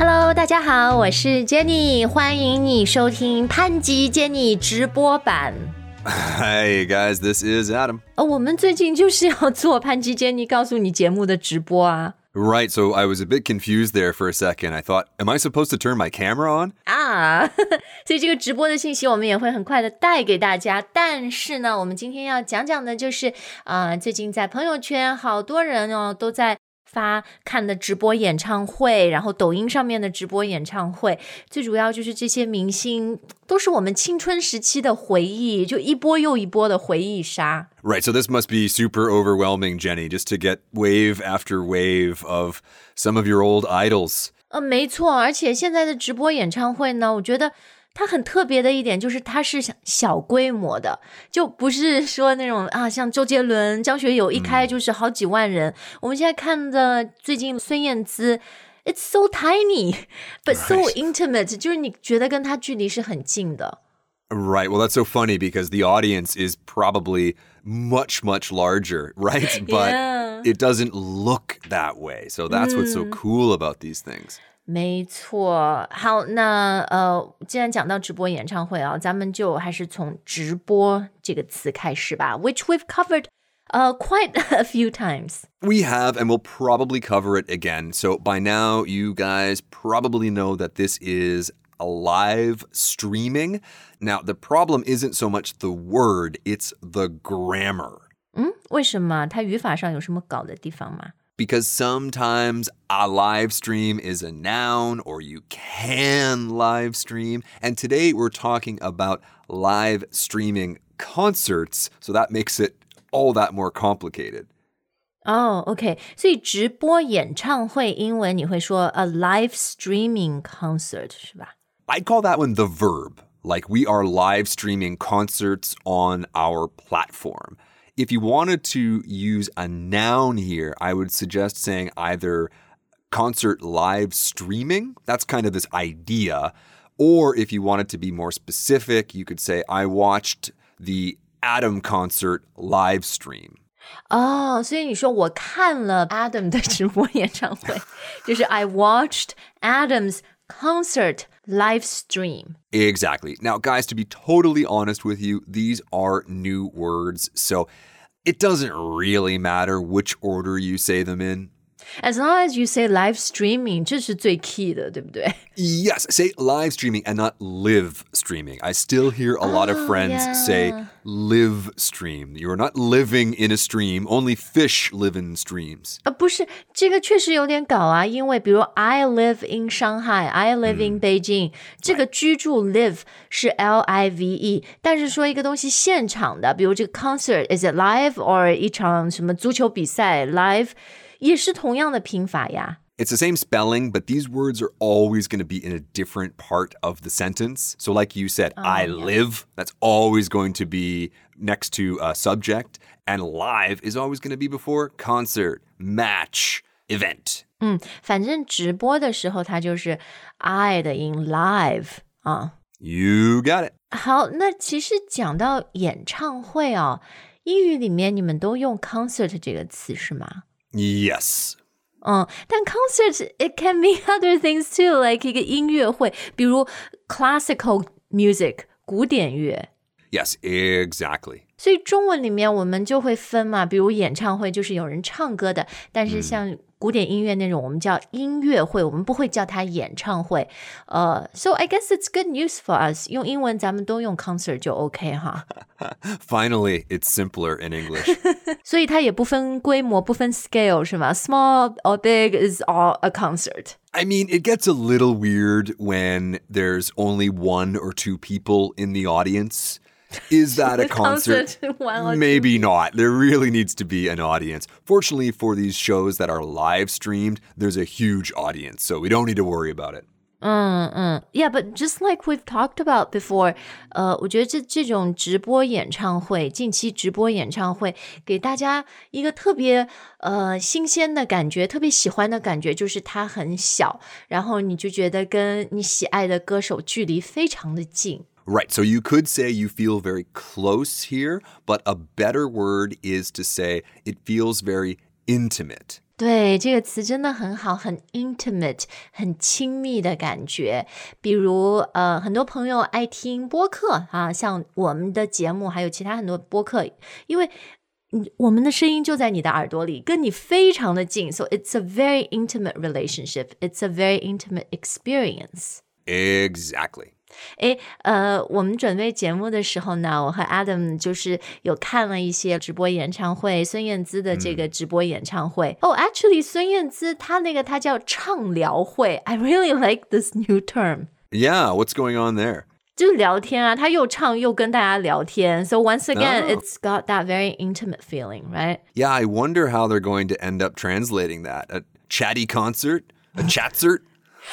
Hello，大家好，我是 Jenny，欢迎你收听潘吉 Jenny 直播版。 Hey guys, this is Adam. 呃，我们最近就是要做潘吉 Jenny 告诉你节目的直播啊。 Right, so I was a bit confused there for a second. I thought, am I supposed to turn my camera on? 啊，所以这个直播的信息我们也会很快的带给大家。但是呢，我们今天要讲讲的就是，啊，最近在朋友圈好多人哦都在 发看的直播演唱会，然后抖音上面的直播演唱会，最主要就是这些明星都是我们青春时期的回忆，就一波又一波的回忆杀。Right, so this must be super overwhelming, Jenny, just to get wave after wave of some of your old idols. 呃，没错，而且现在的直播演唱会呢，我觉得 它很特别的一点就是它是小小规模的，就不是说那种啊，像周杰伦、张学友一开就是好几万人。我们现在看的最近孙燕姿，it's so tiny but so intimate，就是你觉得跟他距离是很近的。 Right, well, that's so funny because the audience is probably much, much larger, right? But Yeah. it doesn't look that way. So that's what's so cool about these things. 没错，好，那呃，既然讲到直播演唱会啊，咱们就还是从“直播”这个词开始吧，which we've covered uh quite a few times. We have, and we'll probably cover it again. So by now, you guys probably know that this is a live streaming. Now, the problem isn't so much the word, it's the grammar. 嗯，为什么？它语法上有什么搞的地方吗？ Because sometimes a live stream is a noun or you can live stream. And today we're talking about live streaming concerts. So that makes it all that more complicated. 哦、o k 所以直播演唱会英文你会说 a live streaming concert 是吧？ I'd call that one the verb. Like we are live streaming concerts on our platform. If you wanted to use a noun here, I would suggest saying either concert live streaming, that's kind of this idea. Or if you wanted to be more specific, you could say, I watched the Adam concert live stream. 哦、所以你说我看了 Adam 的直播演唱会，就是 I watched Adam's concert live stream。 Exactly. Now, guys, to be totally honest with you, these are new words. So it doesn't really matter which order you say them in. As long as you say live streaming，这是最 key 的，对不对？ Yes, say live streaming and not live streaming. I still hear a lot of Oh, friends say live stream. You're not living in a stream, only fish live in streams. 呃，不是，这个确实有点搞啊，因为比如 I live in Shanghai, I live in Beijing，、这个居住 live 是 L I V E，但是说一个东西现场的，比如这个 concert is it live or 一场什么足球比赛 live，也是同样的拼法呀。 It's the same spelling, but these words are always going to be in a different part of the sentence. So, like you said, I live, that's always going to be next to a subject, and live is always going to be before concert, match, event. 嗯，反正直播的时候它就是 I 的音 live 啊。 You got it. 好，那其实讲到演唱会啊，英语里面你们都用 concert 这个词是吗？ Yes. 嗯，但 concert it can mean other things too, like 一个音乐会，比如 classical music 古典乐。 Yes, exactly. 所以中文里面我们就会分嘛，比如演唱会就是有人唱歌的，但是像 古典音乐那种，我们叫音乐会，我们不会叫它演唱会。呃、s o I guess it's good news for us。用英文咱们都用 concert 就 OK 哈。 Finally, it's simpler in English. 所以它也不分规模，不分 scale 是吗？Small or big is all a concert。 I mean, it gets a little weird when there's only one or two people in the audience. Is that a concert? Concert, one or two Maybe not. There really needs to be an audience. Fortunately, for these shows that are live streamed, there's a huge audience, so we don't need to worry about it. 嗯嗯，Yeah, but just like we've talked about before，呃，我觉得这这种直播演唱会，近期直播演唱会，给大家一个特别呃新鲜的感觉，特别喜欢的感觉，就是它很小，然后你就觉得跟你喜爱的歌手距离非常的近。 Right, so you could say you feel very close here, but a better word is to say it feels very intimate. 对，这个词真的很好，很 intimate，很亲密的感觉。比如，呃，很多朋友爱听播客啊，像我们的节目，还有其他很多播客，因为嗯，我们的声音就在你的耳朵里，跟你非常的近，so it's a very intimate relationship. It's a very intimate experience. Exactly. 哎，呃，我们准备节目的时候呢，我和 Adam 就是有看了一些直播演唱会，孙燕姿的这个直播演唱会。哦、嗯 oh,，actually，孙燕姿她那个她叫唱聊会，I really like this new term. Yeah, what's going on there? 就聊天啊，他又唱又跟大家聊天。So once again, it's got that very intimate feeling, right? Yeah, I wonder how they're going to end up translating that. A chatty concert, a chatsert.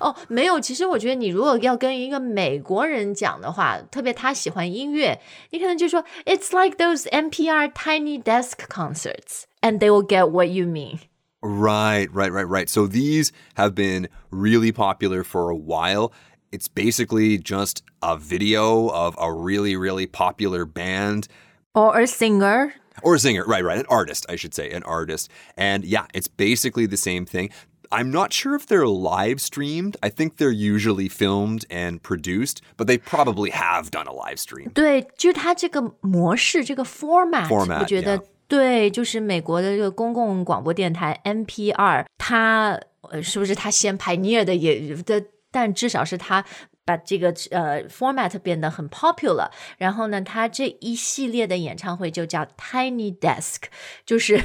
哦，没有，其实我觉得你如果要跟一个美国人讲的话，特别他喜欢音乐，你可能就说 It's like those NPR tiny desk concerts, and they will get what you mean. Right, right, right, right. So these have been really popular for a while. It's basically just a video of a really, really popular band Or a singer. or a singer. Right, right. An artist, I should say. An artist. And yeah, it's basically the same thing. I'm not sure if they're live streamed. I think they're usually filmed and produced, but they probably have done a live stream. 对，就是它这个模式，这个 format，, Format，我觉得 yeah 对，就是美国的这个公共广播电台 NPR，它呃是不是它先 pioneer 的也的，但至少是它。把这个呃 format 变得很 popular，然后呢，它这一系列的演唱会就叫 Tiny Desk，就是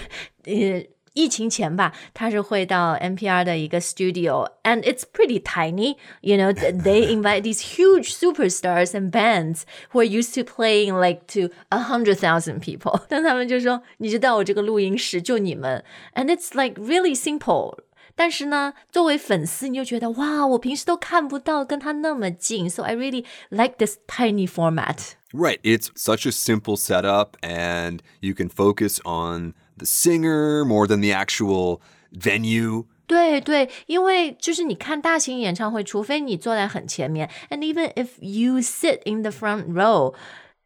呃 疫情前吧，他是会到 NPR 的一个 studio，and it's pretty tiny. You know, they invite these huge superstars and bands who are used to playing like to a hundred thousand people. 但他们就说，你知道我这个录音室就你们，and it's like really simple. 但是呢，作为粉丝，你就觉得哇，我平时都看不到跟他那么近，so I really like this tiny format. Right. It's such a simple setup, and you can focus on the singer more than the actual venue. 对对，因为就是你看大型演唱会，除非你坐在很前面，and even if you sit in the front row，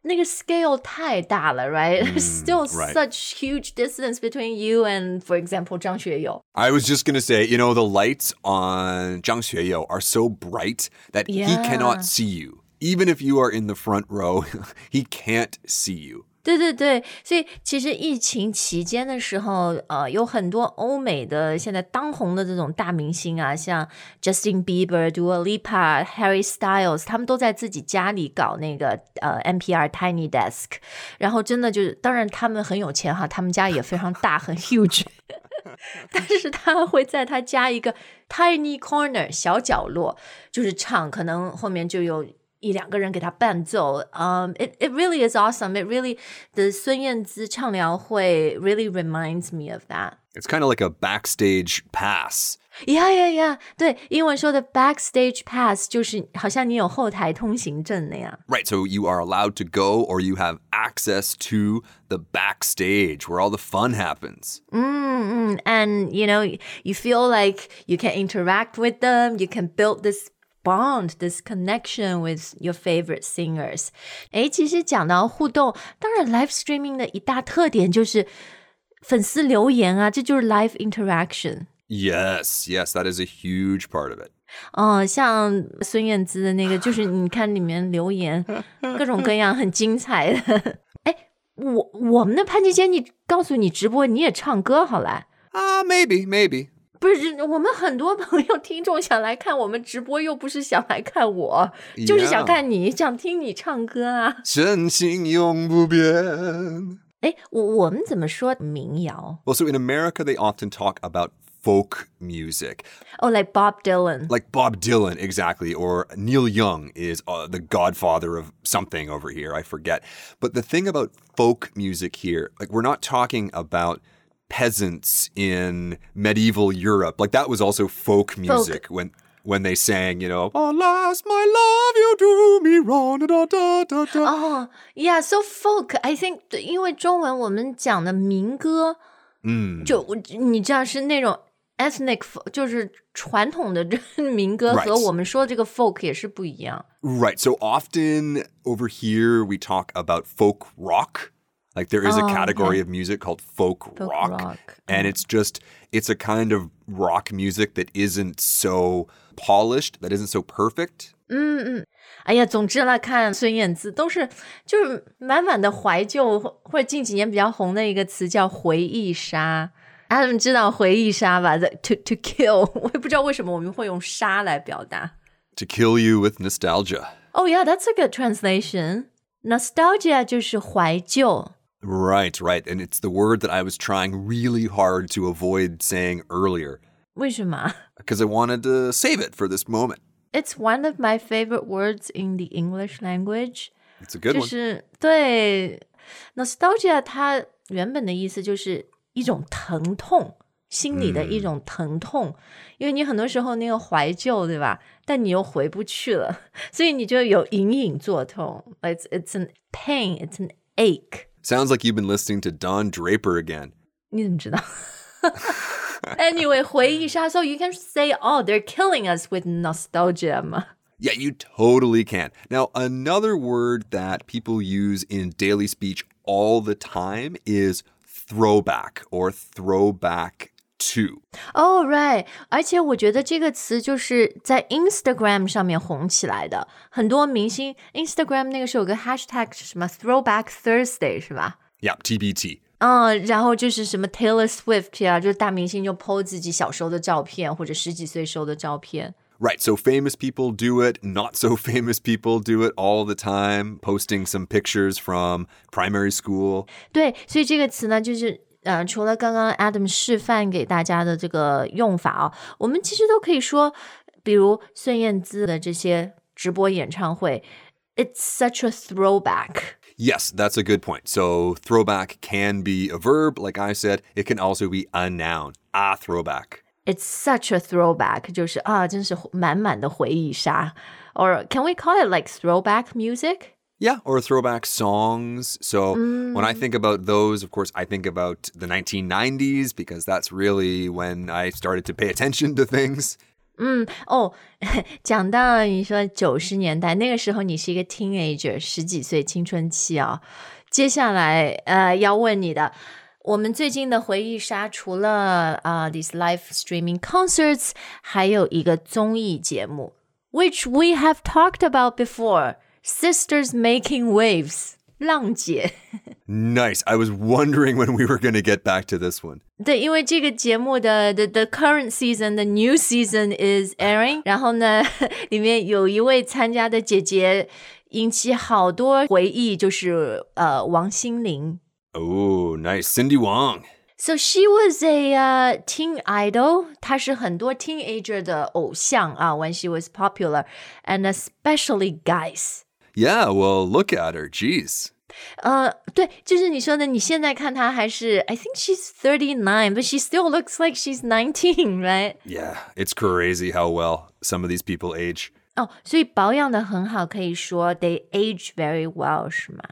那个 scale 太大了，right? There's still right. such huge distance between you and, for example, 张学友。 I was just going to say, you know, the lights on Zhang Xueyou are so bright that he Yeah. cannot see you. Even if you are in the front row, he can't see you. 对对对，所以其实疫情期间的时候，呃，有很多欧美的现在当红的这种大明星啊，像 Justin Bieber、Dua Lipa、Harry Styles，他们都在自己家里搞那个呃 NPR Tiny Desk，然后真的就是，当然他们很有钱哈，他们家也非常大，很 huge。但是他会在他家一个 tiny corner 小角落，就是唱，可能后面就有一两个人给他伴奏。Um, it it really is awesome. It really the 孙燕姿畅聊会 really reminds me of that. It's kind of like a backstage pass. Yeah, yeah, yeah. 对，英文说的 backstage pass 就是好像你有后台通行证那样。 Right, so you are allowed to go or you have access to the backstage where all the fun happens. Mm, and you know, you feel like you can interact with them. You can build this bond, this connection with your favorite singers. 诶，其实讲到互动，当然 live streaming 的一大特点就是粉丝留言啊，这就是 live interaction。 Yes, yes, that is a huge part of it. 哦，像孙燕姿的那个，就是你看里面留言，各种各样，很精彩的。哎，我我们的潘吉坚，你告诉你直播你也唱歌好了。 Ah, maybe, maybe. 不是，我们很多朋友听众想来看我们直播，又不是想来看我就是想 Yeah. 看你，想听你唱歌啊。真心永不变。哎，我我们怎么说民谣？ Well, so in America, they often talk about folk music, 哦、l i k e Bob Dylan。 like Bob Dylan, exactly, or Neil Young is uh, the godfather of something over here. I forget. But the thing about folk music here, like, we're not talking about peasants in medieval Europe. Like, that was also folk music when. When they sang, you know, alas, my love, you do me wrong, da da da da. 哦、y e a h so folk I think，因为中文我们讲的民歌，嗯，就你知道是那种 ethnic，folk，就是传统的这民歌 Right. 和我们说的这个 folk 也是不一样。 Right. So often over here we talk about folk rock. Like there is a Oh, category okay. of music called folk, Folk rock, rock, and it's just it's a kind of rock music that isn't so polished, that isn't so perfect. 哎呀，总之来看孙燕姿都是就是满满的怀旧，或或者近几年比较红的一个词叫回忆杀。Adam 知道回忆杀吧？The to to kill，我也不知道为什么我们会用杀来表达。 To kill you with nostalgia. Oh yeah, that's a good translation. Nostalgia 就是怀旧。 Right, right. And it's the word that I was trying really hard to avoid saying earlier 为什么 because I wanted to save it for this moment. ？It's one of my favorite words in the English language. It's a good 就 one. 是对 nostalgia，它原本的意思就是一种疼痛，心里的一种疼痛，因为你很多时候那个怀旧，对吧？但你又回不去了，所以你就有隐隐作痛。It's it's an pain, it's an ache。 Sounds like you've been listening to Don Draper again. 你怎么知道？Anyway，回忆杀，so you can say, oh, they're killing us with nostalgia 嘛。 Yeah, you totally can. Now, another word that people use in daily speech all the time is throwback or throwback to. Oh right，而且我觉得这个词就是在 Instagram 上面红起来的，很多明星 Instagram 那个时候有个 hashtag 是什么 Throwback Thursday 是吧？ Yeah, TBT. 嗯，然后就是什么 Taylor Swift 呀、就是大明星就 po 自己小时候的照片或者十几岁时候的照片。 Right, so famous people do it, not so famous people do it all the time, posting some pictures from primary school. 对，所以这个词呢，就是 呃，除了刚刚 Adam 示范给大家的这个用法啊，我们其实都可以说，比如孙燕姿的这些直播演唱会，It's such a throwback。 Yes, that's a good point. So, throwback can be a verb, like I said. It can also be a noun, a throwback. It's such a throwback，就是啊，真是满满的回忆杀。Or can we call it like throwback music? Yeah, or throwback songs. So, when I think about those, of course, I think about the 1990s because that's really when I started to pay attention to things. 哦，讲到你说九十年代那个时候，你是一个 teenager，十几岁青春期啊。接下来呃要问你的，我们最近的回忆杀除了啊、these live streaming concerts，还有一个综艺节目，which we have talked about Sisters Making Waves. 浪姐，Nice. I was wondering when we were going to get back to this one. the the current season, the new season is airing. 然后呢，里面有一位参加的姐姐引起好多回忆，就是呃王心凌。Oh, nice, Cyndi Wong. So she was a uh, teen idol. 她是很多 teenager 的偶像啊。When she was popular, and especially guys. Yeah, well, look at her. Jeez. 呃，对，就是你说的，你现在看她还是，I think she's thirty nine, but she still looks like she's nineteen, right? Yeah, it's crazy how well some of these people age. 哦，所以保养的很好，可以说 they age very well，是吗？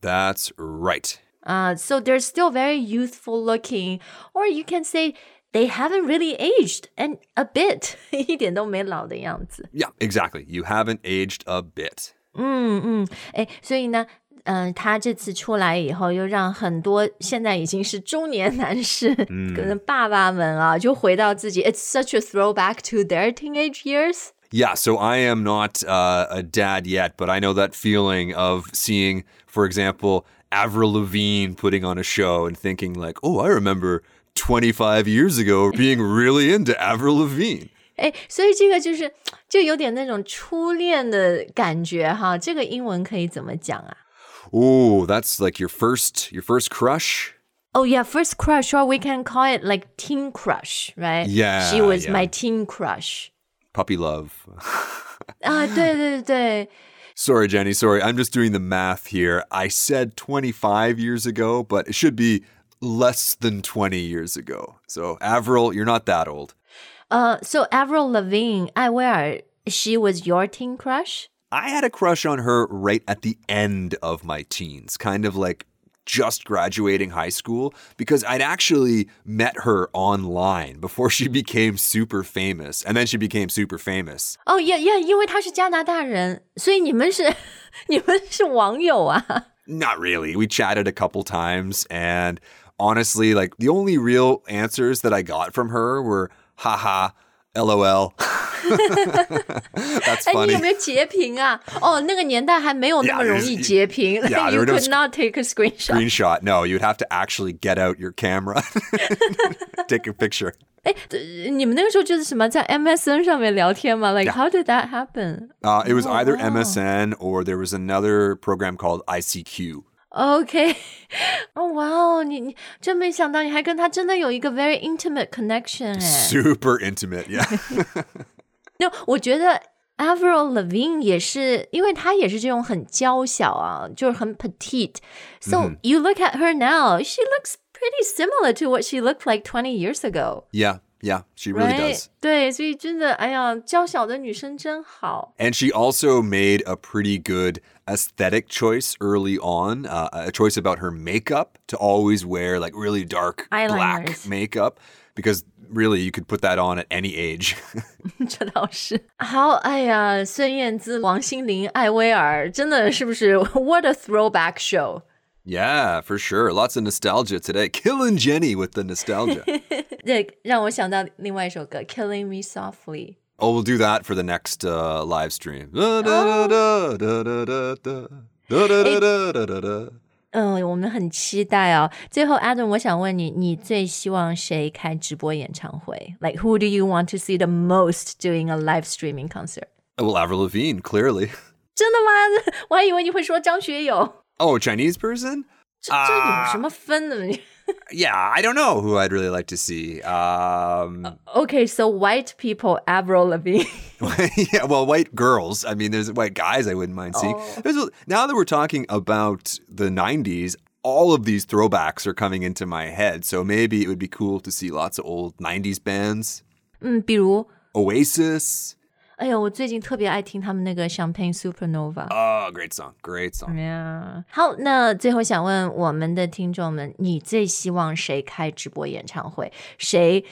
That's right. 啊、s o they're still very youthful looking, or you can say they haven't really aged and a bit，一点都没老的样子。 Yeah, exactly. You haven't aged a bit. 嗯嗯，哎，所以呢，嗯、他这次出来以后，又让很多现在已经是中年男士，可能爸爸们啊，就回到自己，it's such a throwback to their teenage years。 Yeah, so I am not uh, a dad yet, but I know that feeling of seeing, for example, Avril Lavigne putting on a show and thinking like, "Oh, I remember 25 years ago being really into Avril Lavigne." 哎，所以这个就是就有点那种初恋的感觉哈。这个英文可以怎么讲啊？ Oh, that's like your first your first crush. Oh yeah, first crush, or we can call it like teen crush, right? Yeah, she was yeah. my teen crush. Puppy love. 啊，对对对， Sorry, Jenny. Sorry. I'm just doing the math here. I said 25 years ago, but it should be less than 20 years ago. So, Avril, you're not that old. 呃、s o Avril Lavigne，艾薇儿，she was your teen crush? I had a crush on her right at the end of my teens, kind of like just graduating high school, because I'd actually met her online before she became super famous. And then she became super famous. 哦，呀呀，因为他是加拿大人，所以你们是你们是网友啊。 Not really. We chatted a couple times, and honestly, like the only real answers that I got from her were haha, lol. That's 哎，你 funny. 有没有截屏啊？哦，那个年代还没有那么 Yeah, 容 there's- 易截屏 yeah, you there was could not take a screenshot. Screenshot. No, you'd have to actually get out your camera, take a picture. 哎，呃你们那个时候就是什么在 MSN 上面聊天吗？Like Yeah. how did that happen? Uh, it was Oh, either wow. MSN or there was another program called ICQ. OK，哦哇哦，你你真没想到你还跟他真的有一个 very intimate connection 哎。 Super intimate. Yeah. 那我觉得 Avril Lavigne 也是，因为她也是这种很娇小啊，就是很 petite。So、you look at her now, she looks pretty similar to what she looked like 20 years ago. yeah. Yeah. She really right? does. 对，所以真的，哎呀，娇小的女生真好。 And she also made a pretty good aesthetic choice early on, uh, a choice about her makeup to always wear like really dark black Eyeliners. makeup because really you could put that on at any age. 这倒是。好，哎呀，孙燕姿、王心凌、艾薇儿，真的是不是 What a throwback show？ yeah, for sure. Lots of nostalgia today. Killing Jenny with the nostalgia. 这让我想到另外一首歌《Killing Me Softly》。 oh, we'll do that for the next uh, live stream. Da, da, da, da, da, da, da. Da, da, da, da, da, da, da. 嗯，我们很期待哦。最后，Adam，我想问你，你最希望谁开直播演唱会？Like who do you want to see the most doing a live streaming concert？ Well, Avril Lavigne, clearly. 真的吗？我还以为你会说张学友。 Oh, a Chinese person? 这这有什么分的？你 Yeah, I don't know who I'd really like to see. Um, Okay, so white people, Avril Lavigne. yeah, well, white girls. I mean, there's white guys I wouldn't mind seeing. There's a- now that we're talking about the 90s, all of these throwbacks are coming into my head. So maybe it would be cool to see lots of old 90s bands. 嗯，比如， Oasis. 哎呀，我最近特别爱听他们那个 Champagne Supernova。Oh, great song. Great song. Yeah. 好，那最后想问我们的听众们，你最希望谁开直播演唱会？谁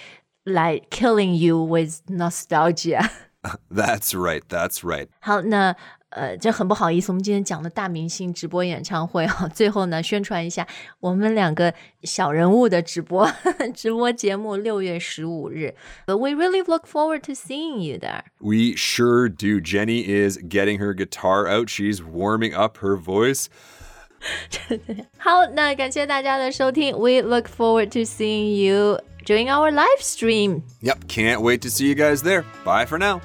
来 killing you with nostalgia？That's right. That's right. 好，那呃，这很不好意思，我们今天讲了大明星直播演唱会啊，最后呢，宣传一下我们两个小人物的直播直播节目，六月十五日。But we really look forward to seeing you there. We sure do. Jenny is getting her guitar out. She's warming up her voice. 好，那感谢大家的收听。We look forward to seeing you during our live stream. Yep, can't wait to see you guys there. Bye for now.